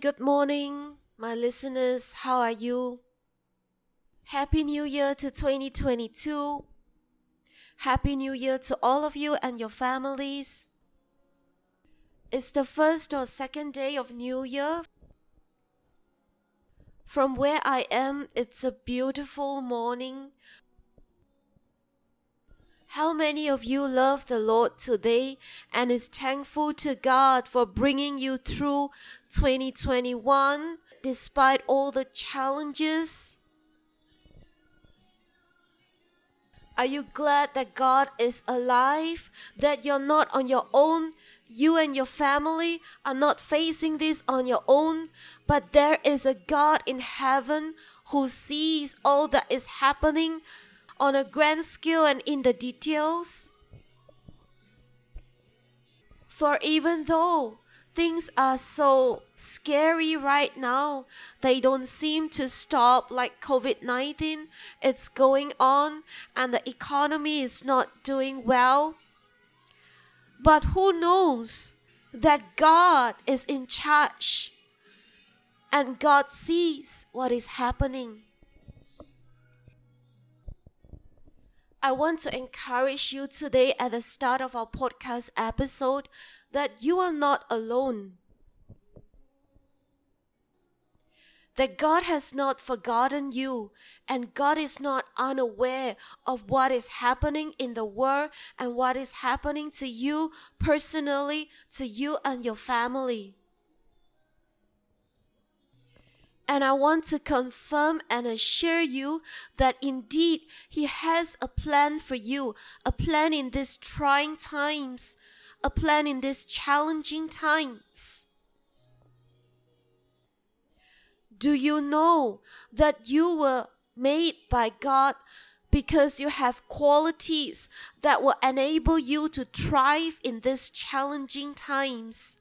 Good morning, my listeners. How are you? Happy New Year to 2022. Happy New Year to all of you and your families. It's the first or second day of New Year. From where I am, it's a beautiful morning. How many of you love the Lord today and is thankful to God for bringing you through 2021 despite all the challenges? Are you glad that God is alive? That you're not on your own? You and your family are not facing this on your own, but there is a God in heaven who sees all that is happening on a grand scale and in the details? For even though things are so scary right now. They don't seem to stop like COVID 19. It's going on and the economy is not doing well. But who knows that God is in charge and God sees what is happening. I want to encourage you today at the start of our podcast episode that you are not alone. That God has not forgotten you and God is not unaware of what is happening in the world and what is happening to you personally, to you and your family. And I want to confirm and assure you that indeed He has a plan for you, a plan in these trying times, a plan in these challenging times. Do you know that you were made by God because you have qualities that will enable you to thrive in these challenging times?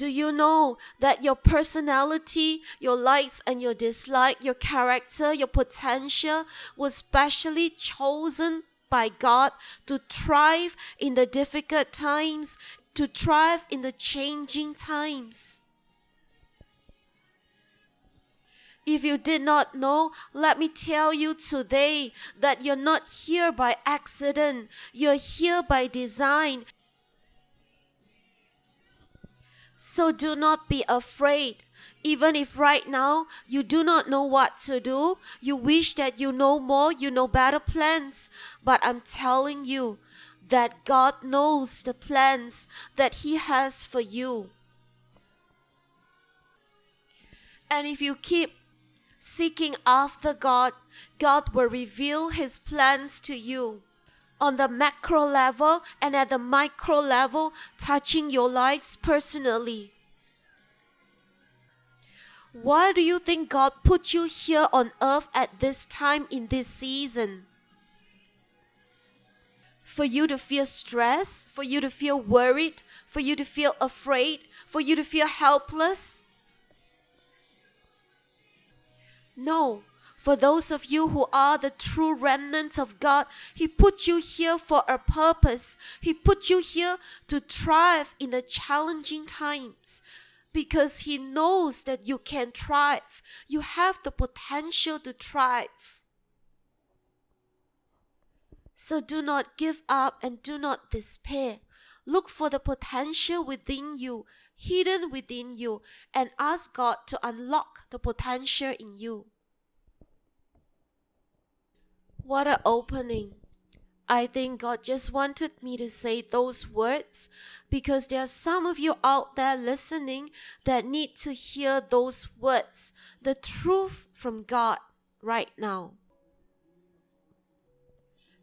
Do you know that your personality, your likes and your dislike, your character, your potential was specially chosen by God to thrive in the difficult times, to thrive in the changing times. If you did not know, let me tell you today that you're not here by accident. You're here by design. So do not be afraid. Even if right now you do not know what to do, you wish that you know more, you know better plans. But I'm telling you that God knows the plans that He has for you. And if you keep seeking after God, God will reveal His plans to you on the macro level and at the micro level, touching your lives personally. Why do you think God put you here on earth at this time in this season? For you to feel stress, for you to feel worried, for you to feel afraid, for you to feel helpless? No. For those of you who are the true remnant of God, He put you here for a purpose. He put you here to thrive in the challenging times because He knows that you can thrive. You have the potential to thrive. So do not give up and do not despair. Look for the potential within you, hidden within you, and ask God to unlock the potential in you. What an opening! I think God just wanted me to say those words because there are some of you out there listening that need to hear those words, the truth from God right now.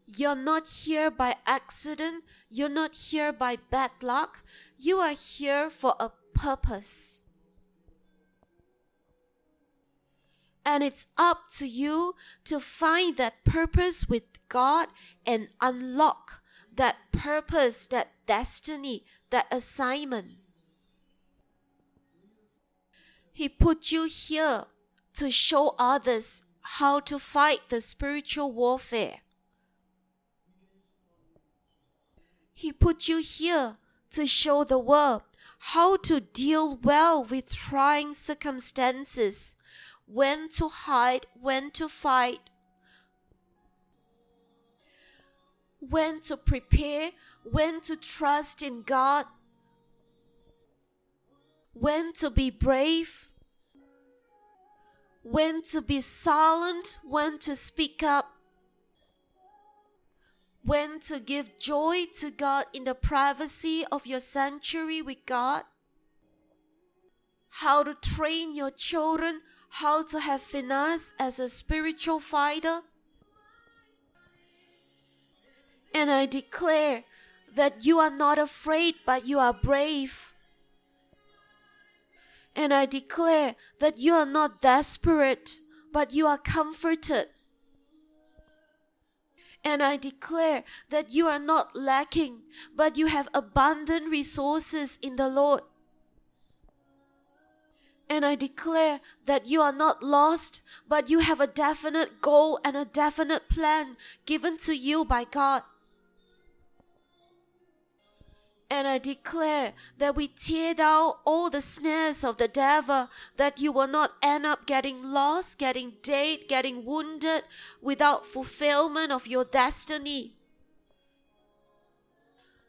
You're not here by accident, you're not here by bad luck, you are here for a purpose. And it's up to you to find that purpose with God and unlock that purpose, that destiny, that assignment. He put you here to show others how to fight the spiritual warfare. He put you here to show the world how to deal well with trying circumstances, when to hide, when to fight, when to prepare, when to trust in God, when to be brave, when to be silent, when to speak up, when to give joy to God in the privacy of your sanctuary with God, how to train your children, how to have finesse as a spiritual fighter. And I declare that you are not afraid, but you are brave. And I declare that you are not desperate, but you are comforted. And I declare that you are not lacking, but you have abundant resources in the Lord. And I declare that you are not lost, but you have a definite goal and a definite plan given to you by God. And I declare that we tear down all the snares of the devil, that you will not end up getting lost, getting dead, getting wounded without fulfillment of your destiny.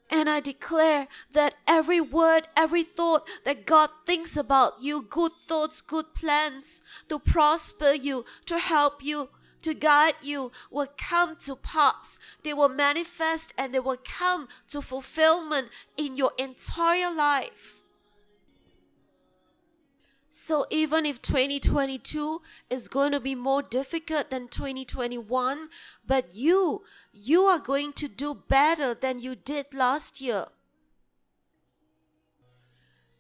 And I declare that every word, every thought that God thinks about you, good thoughts, good plans to prosper you, to help you, to guide you will come to pass. They will manifest and they will come to fulfillment in your entire life. So even if 2022 is going to be more difficult than 2021, but you, you are going to do better than you did last year.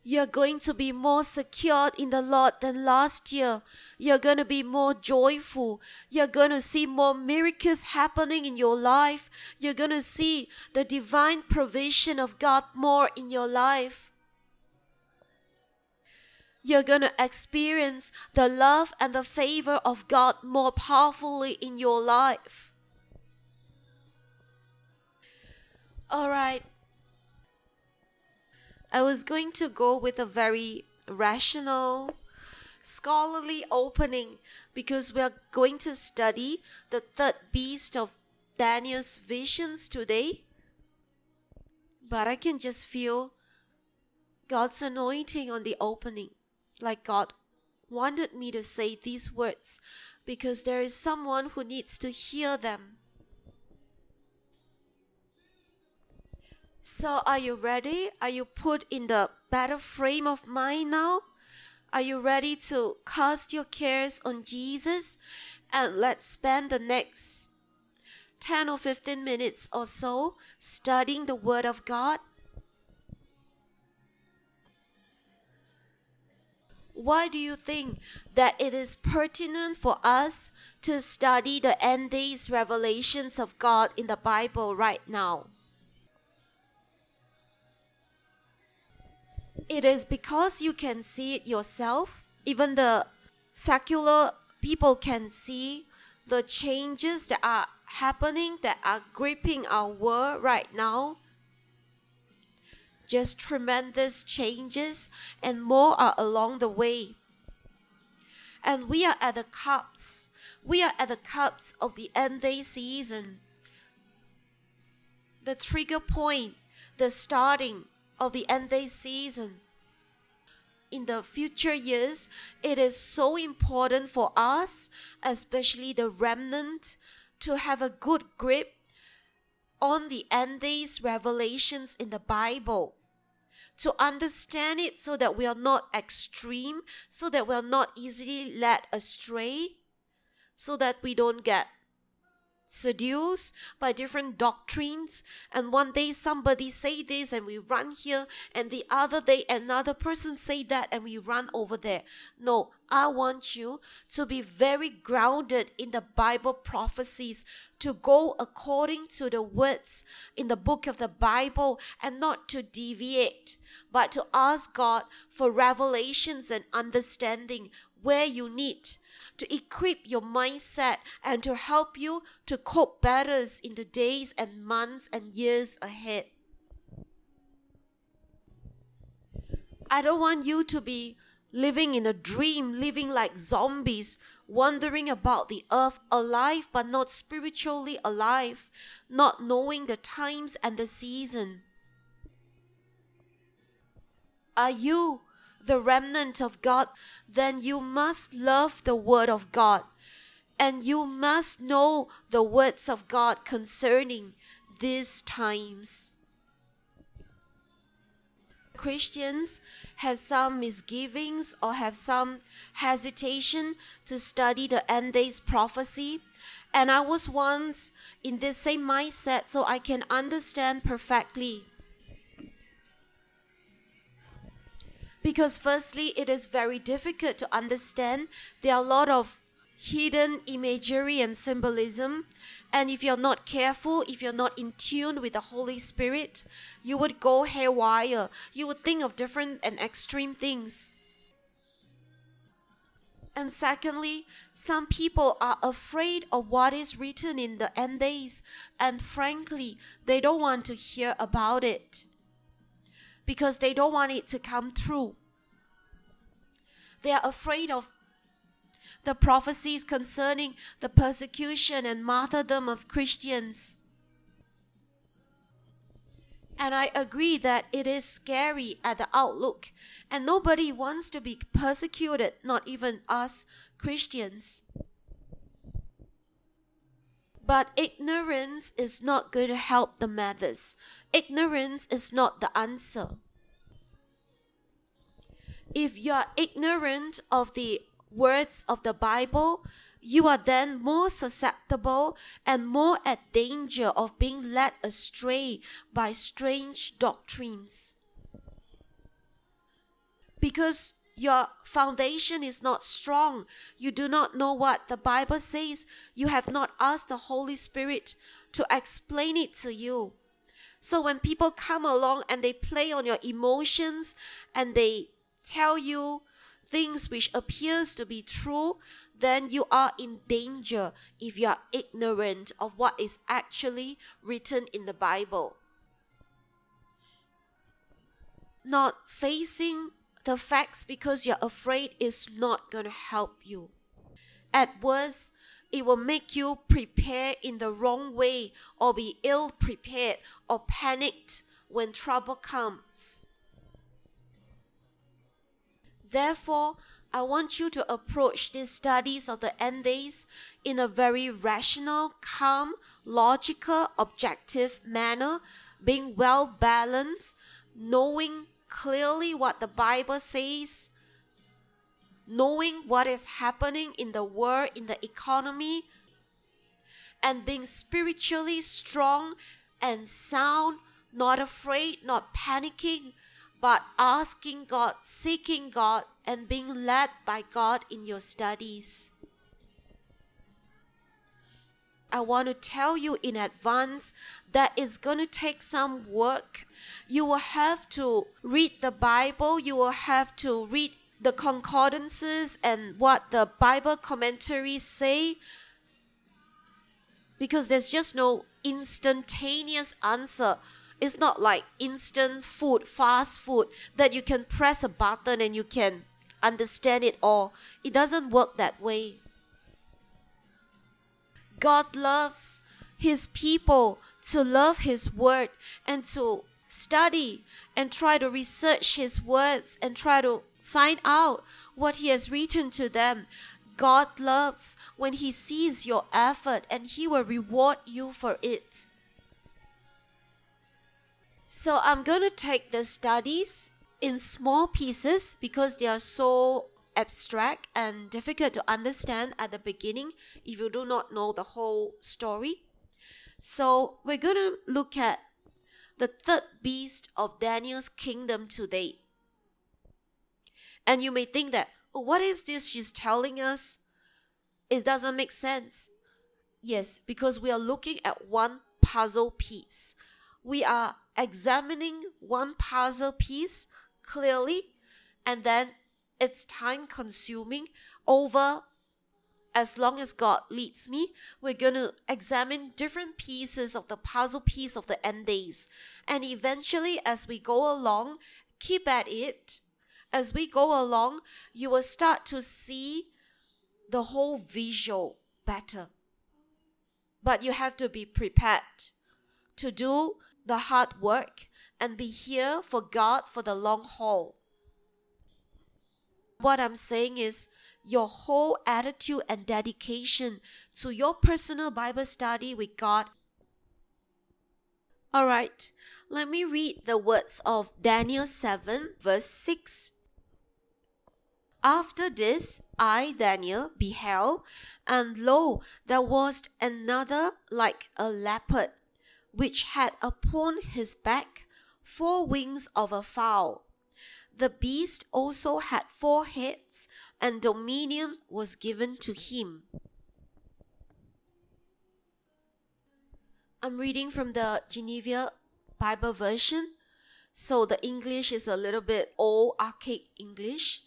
You're going to be more secured in the Lord than last year. You're going to be more joyful. You're going to see more miracles happening in your life. You're going to see the divine provision of God more in your life. You're going to experience the love and the favor of God more powerfully in your life. All right. I was going to go with a very rational, scholarly opening because we are going to study the third beast of Daniel's visions today. But I can just feel God's anointing on the opening, like God wanted me to say these words because there is someone who needs to hear them. So, are you ready? Are you put in the better frame of mind now? Are you ready to cast your cares on Jesus? And let's spend the next 10 or 15 minutes or so studying the Word of God. Why do you think that it is pertinent for us to study the end days revelations of God in the Bible right now? It is because you can see it yourself. Even the secular people can see the changes that are happening, that are gripping our world right now. Just tremendous changes, and more are along the way. And we are at the cups. We are at the cups of the end day season. The trigger point, the starting of the end day season. In the future years, it is so important for us, especially the remnant, to have a good grip on the end days revelations in the Bible. To understand it so that we are not extreme, so that we are not easily led astray, so that we don't get seduced by different doctrines and one day somebody say this and we run here and the other day another person say that and we run over there. No i want you to be very grounded in the bible prophecies to go according to the words in the book of the bible and not to deviate but to ask god for revelations and understanding where you need to equip your mindset and to help you to cope better in the days and months and years ahead. I don't want you to be living in a dream, living like zombies, wandering about the earth, alive but not spiritually alive, not knowing the times and the season. Are you the remnant of God? Then you must love the Word of God and you must know the words of God concerning these times. Christians have some misgivings or have some hesitation to study the end days prophecy. And I was once in this same mindset, so I can understand perfectly. Because, firstly, it is very difficult to understand. There are a lot of hidden imagery and symbolism. And if you're not careful, if you're not in tune with the Holy Spirit, you would go haywire. You would think of different and extreme things. And secondly, some people are afraid of what is written in the end days, and frankly, they don't want to hear about it because they don't want it to come true. They are afraid of the prophecies concerning the persecution and martyrdom of Christians. And I agree that it is scary at the outlook, and nobody wants to be persecuted, not even us Christians. But ignorance is not going to help the matters. Ignorance is not the answer. If you are ignorant of the words of the Bible, you are then more susceptible and more at danger of being led astray by strange doctrines. Because your foundation is not strong, you do not know what the Bible says, you have not asked the Holy Spirit to explain it to you. So when people come along and they play on your emotions and they tell you things which appears to be true, then you are in danger if you are ignorant of what is actually written in the Bible. Not facing the facts because you're afraid is not going to help you. At worst, it will make you prepare in the wrong way or be ill prepared or panicked when trouble comes. Therefore, I want you to approach these studies of the end days in a very rational, calm, logical, objective manner, being well balanced, knowing clearly what the Bible says, knowing what is happening in the world, in the economy, and being spiritually strong and sound, not afraid, not panicking, but asking God, seeking God, and being led by God in your studies. I want to tell you in advance that it's going to take some work. You will have to read the Bible, you will have to read the concordances and what the Bible commentaries say because there's just no instantaneous answer it's not like instant food, fast food that you can press a button and you can understand it all. It doesn't work that way. God loves his people to love his word and to study and try to research his words and try to find out what he has written to them. God loves when he sees your effort and he will reward you for it. So I'm going to take the studies in small pieces because they are so abstract and difficult to understand at the beginning if you do not know the whole story. So we're going to look at the third beast of Daniel's kingdom today. And you may think that, oh, what is this she's telling us? It doesn't make sense. Yes, because we are looking at one puzzle piece. We are examining one puzzle piece clearly and then it's time consuming over as long as God leads me, we're going to examine different pieces of the puzzle piece of the end days. And eventually, as we go along, keep at it, as we go along, you will start to see the whole visual better. But you have to be prepared to do the hard work and be here for God for the long haul. What I'm saying is, your whole attitude and dedication to your personal Bible study with God. All right, let me read the words of Daniel 7, verse 6. After this, I, Daniel, beheld, and lo, there was another like a leopard, which had upon his back four wings of a fowl. The beast also had four heads, and dominion was given to him. I'm reading from the Geneva Bible version, so the English is a little bit old, archaic English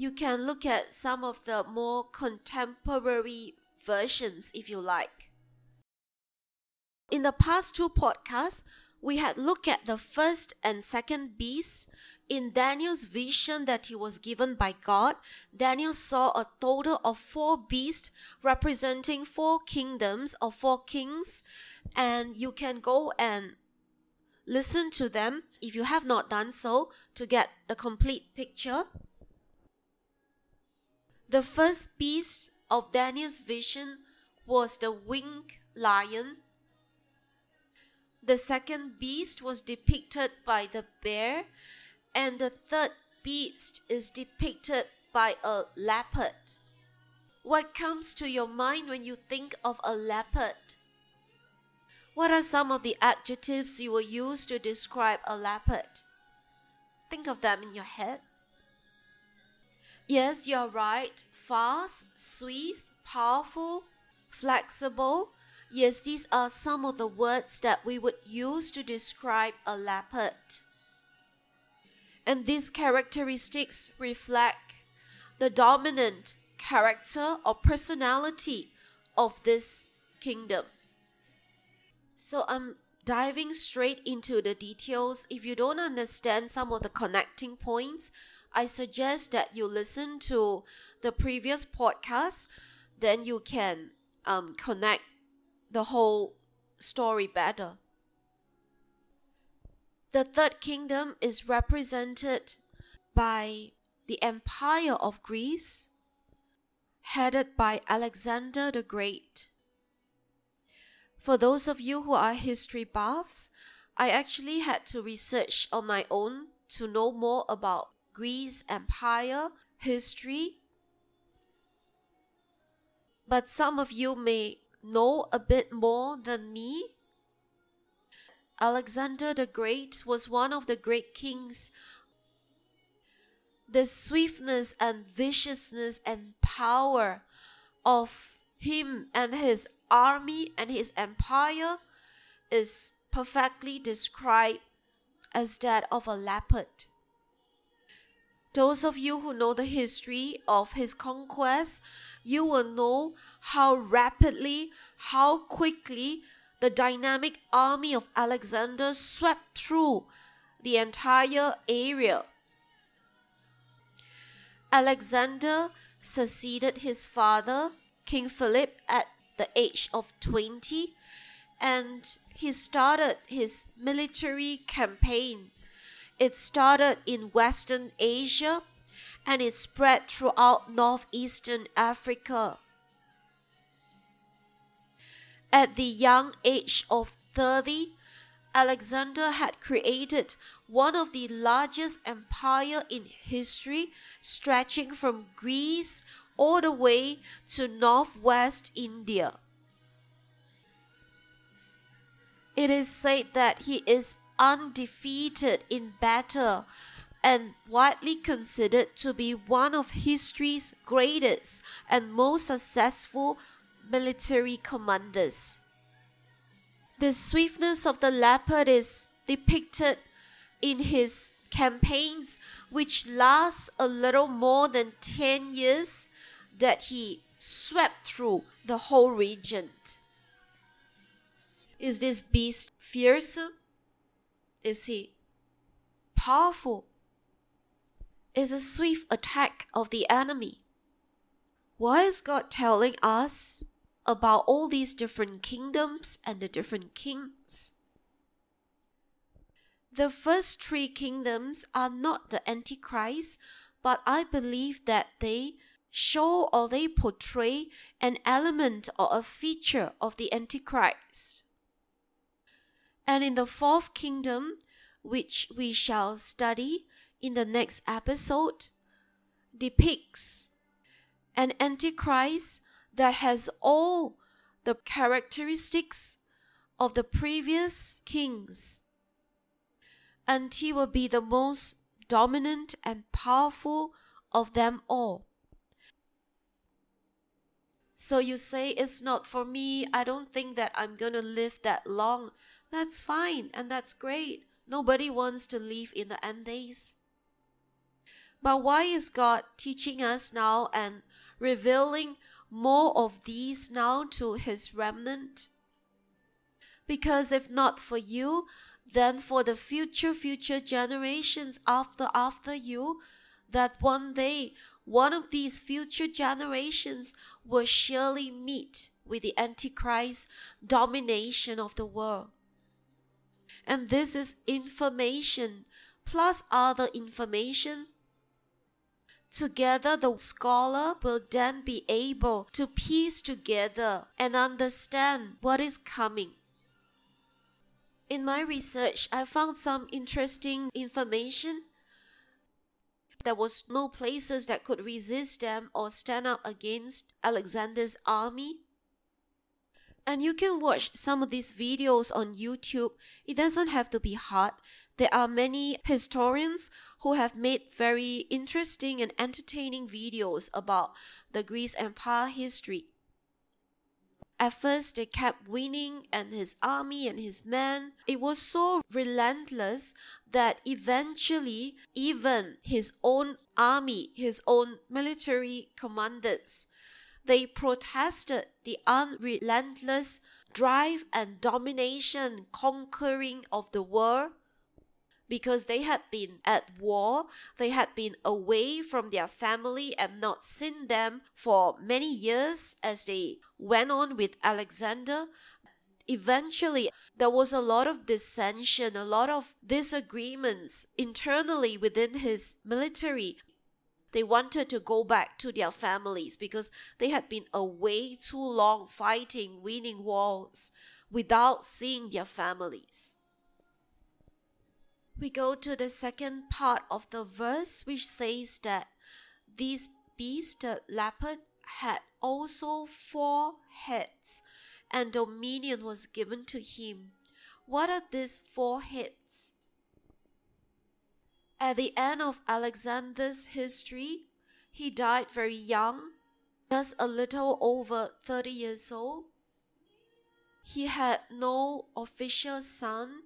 you can look at some of the more contemporary versions if you like. In the past two podcasts, we had looked at the first and second beasts. In Daniel's vision that he was given by God, Daniel saw a total of four beasts representing four kingdoms or four kings, and you can go and listen to them if you have not done so to get the complete picture. The first beast of Daniel's vision was the winged lion. The second beast was depicted by the bear, and the third beast is depicted by a leopard. What comes to your mind when you think of a leopard? What are some of the adjectives you will use to describe a leopard? Think of them in your head. Yes, you're right. Fast, swift, powerful, flexible. Yes, these are some of the words that we would use to describe a leopard. And these characteristics reflect the dominant character or personality of this kingdom. So I'm diving straight into the details. If you don't understand some of the connecting points, I suggest that you listen to the previous podcast, then you can um, connect the whole story better. The third kingdom is represented by the Empire of Greece, headed by Alexander the Great. For those of you who are history buffs, I actually had to research on my own to know more about Greece empire history. But some of you may know a bit more than me. Alexander the Great was one of the great kings. The swiftness and viciousness and power of him and his army and his empire is perfectly described as that of a leopard. Those of you who know the history of his conquest, you will know how rapidly, how quickly the dynamic army of Alexander swept through the entire area. Alexander succeeded his father, King Philip, at the age of 20, and he started his military campaign it started in Western Asia and it spread throughout northeastern Africa. At the young age of 30, Alexander had created one of the largest empire in history stretching from Greece all the way to northwest India. It is said that he is undefeated in battle and widely considered to be one of history's greatest and most successful military commanders. The swiftness of the leopard is depicted in his campaigns, which last a little more than 10 years, that he swept through the whole region. Is this beast fearsome? Is he powerful? is a swift attack of the enemy. Why is God telling us about all these different kingdoms and the different kings? The first three kingdoms are not the Antichrist, but I believe that they show or they portray an element or a feature of the Antichrist. And in the fourth kingdom, which we shall study in the next episode, depicts an Antichrist that has all the characteristics of the previous kings. And he will be the most dominant and powerful of them all. So you say it's not for me. I don't think that I'm going to live that long. That's fine and that's great. Nobody wants to live in the end days. But why is God teaching us now and revealing more of these now to his remnant? Because if not for you, then for the future future generations after after you, that one day one of these future generations will surely meet with the Antichrist domination of the world. And this is information plus other information. Together, the scholar will then be able to piece together and understand what is coming. In my research, I found some interesting information there was no places that could resist them or stand up against Alexander's army. And you can watch some of these videos on YouTube. It doesn't have to be hard. There are many historians who have made very interesting and entertaining videos about the Greece Empire history. At first, they kept winning, and his army and his men. It was so relentless that eventually, even his own army, his own military commanders, they protested the unrelentless drive and domination, conquering of the world because they had been at war, they had been away from their family and not seen them for many years as they went on with Alexander. Eventually, there was a lot of dissension, a lot of disagreements internally within his military. They wanted to go back to their families because they had been away too long fighting, winning wars without seeing their families we go to the second part of the verse, which says that this beast, the leopard, had also four heads, and dominion was given to him. What are these four heads? At the end of Alexander's history, he died very young, just a little over 30 years old. He had no official son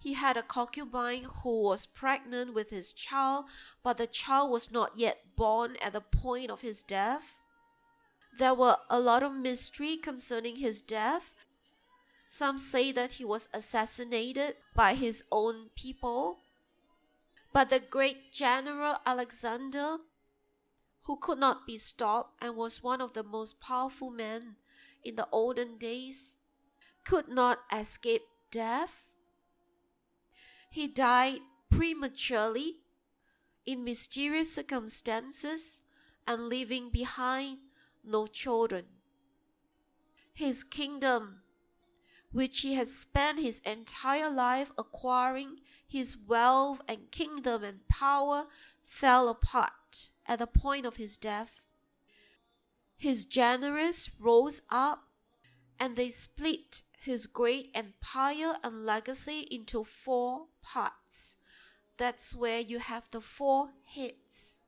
he had a concubine who was pregnant with his child, but the child was not yet born at the point of his death. There were a lot of mystery concerning his death. Some say that he was assassinated by his own people. But the great general Alexander, who could not be stopped and was one of the most powerful men in the olden days, could not escape death he died prematurely in mysterious circumstances and leaving behind no children. His kingdom, which he had spent his entire life acquiring, his wealth and kingdom and power, fell apart at the point of his death. His generals rose up and they split his great empire and legacy into four parts. That's where you have the four heads.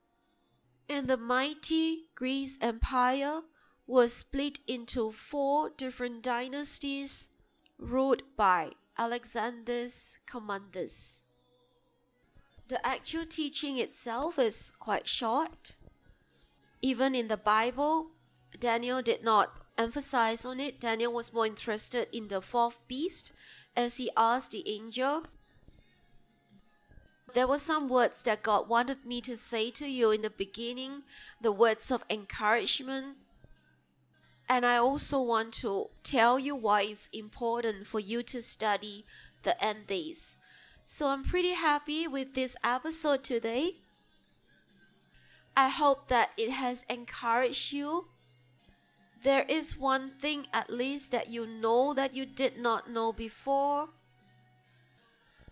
And the mighty Greece Empire was split into four different dynasties ruled by Alexander's commanders. The actual teaching itself is quite short. Even in the Bible, Daniel did not emphasize on it. Daniel was more interested in the fourth beast as he asked the angel There were some words that God wanted me to say to you in the beginning, the words of encouragement. And I also want to tell you why it's important for you to study the days. So I'm pretty happy with this episode today. I hope that it has encouraged you. There is one thing at least that you know that you did not know before,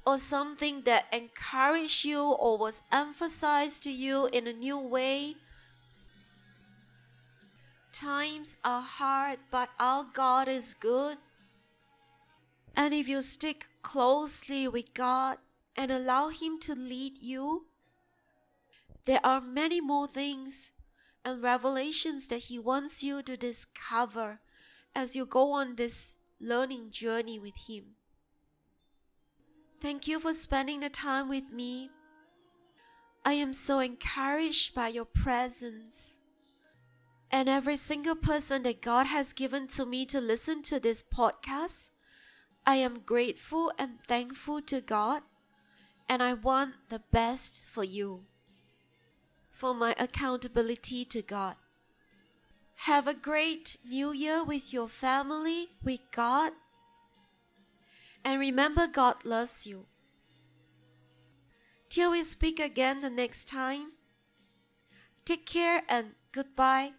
or something that encouraged you or was emphasized to you in a new way. Times are hard, but our God is good. And if you stick closely with God and allow Him to lead you, there are many more things and revelations that He wants you to discover as you go on this learning journey with Him. Thank you for spending the time with me. I am so encouraged by your presence. And every single person that God has given to me to listen to this podcast, I am grateful and thankful to God, and I want the best for you for my accountability to God. Have a great new year with your family, with God. And remember, God loves you. Till we speak again the next time, take care and goodbye.